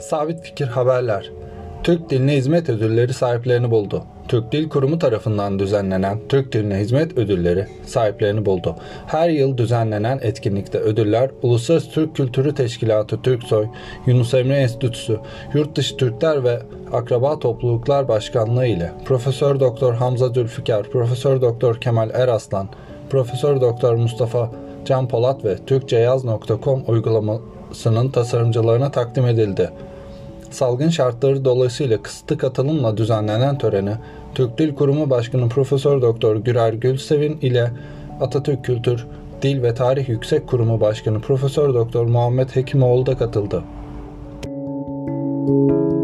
Sabit Fikir Haberler Türk Diline Hizmet Ödülleri sahiplerini buldu. Türk Dil Kurumu tarafından düzenlenen Türk Diline Hizmet Ödülleri sahiplerini buldu. Her yıl düzenlenen etkinlikte ödüller Uluslararası Türk Kültürü Teşkilatı Türksoy, Yunus Emre Enstitüsü, Yurtdışı Türkler ve Akraba Topluluklar Başkanlığı ile Profesör Doktor Hamza Zülfikar, Profesör Doktor Kemal Eraslan, Profesör Doktor Mustafa Can Polat ve Türkçeyaz.com uygulamasının tasarımcılarına takdim edildi. Salgın şartları dolayısıyla kısıtlı katılımla düzenlenen töreni Türk Dil Kurumu Başkanı Profesör Doktor Gürer Gülsevin ile Atatürk Kültür, Dil ve Tarih Yüksek Kurumu Başkanı Profesör Doktor Muhammed Hekimoğlu da katıldı. Müzik